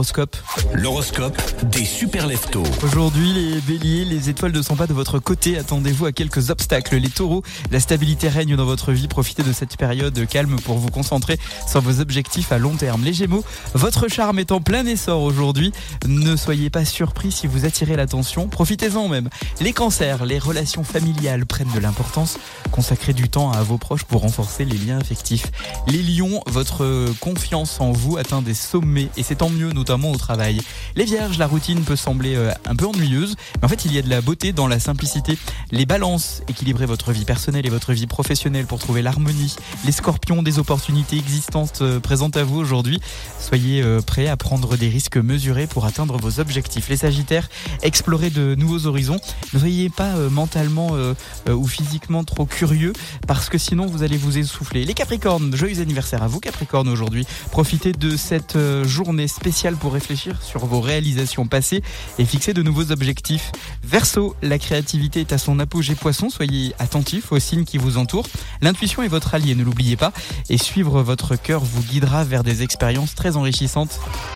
L'horoscope. L'horoscope des super leftos. Aujourd'hui, les béliers, les étoiles ne sont pas de votre côté. Attendez-vous à quelques obstacles. Les taureaux, la stabilité règne dans votre vie. Profitez de cette période calme pour vous concentrer sur vos objectifs à long terme. Les gémeaux, votre charme est en plein essor aujourd'hui. Ne soyez pas surpris si vous attirez l'attention. Profitez-en même. Les cancers, les relations familiales prennent de l'importance. Consacrez du temps à vos proches pour renforcer les liens affectifs. Les lions, votre confiance en vous atteint des sommets et c'est tant mieux, notamment au travail. Les vierges, la routine peut sembler euh, un peu ennuyeuse, mais en fait il y a de la beauté dans la simplicité. Les balances, équilibrez votre vie personnelle et votre vie professionnelle pour trouver l'harmonie. Les scorpions, des opportunités existantes euh, présentes à vous aujourd'hui. Soyez euh, prêts à prendre des risques mesurés pour atteindre vos objectifs. Les sagittaires, explorez de nouveaux horizons. Ne soyez pas mentalement ou physiquement trop curieux parce que sinon vous allez vous essouffler. Les capricornes, joyeux anniversaire à vous Capricorne aujourd'hui. Profitez de cette journée spéciale pour réfléchir sur vos réalisations passées et fixer de nouveaux objectifs. Verso, la créativité est à son apogée poisson, soyez attentifs aux signes qui vous entourent. L'intuition est votre allié, ne l'oubliez pas, et suivre votre cœur vous guidera vers des expériences très enrichissantes.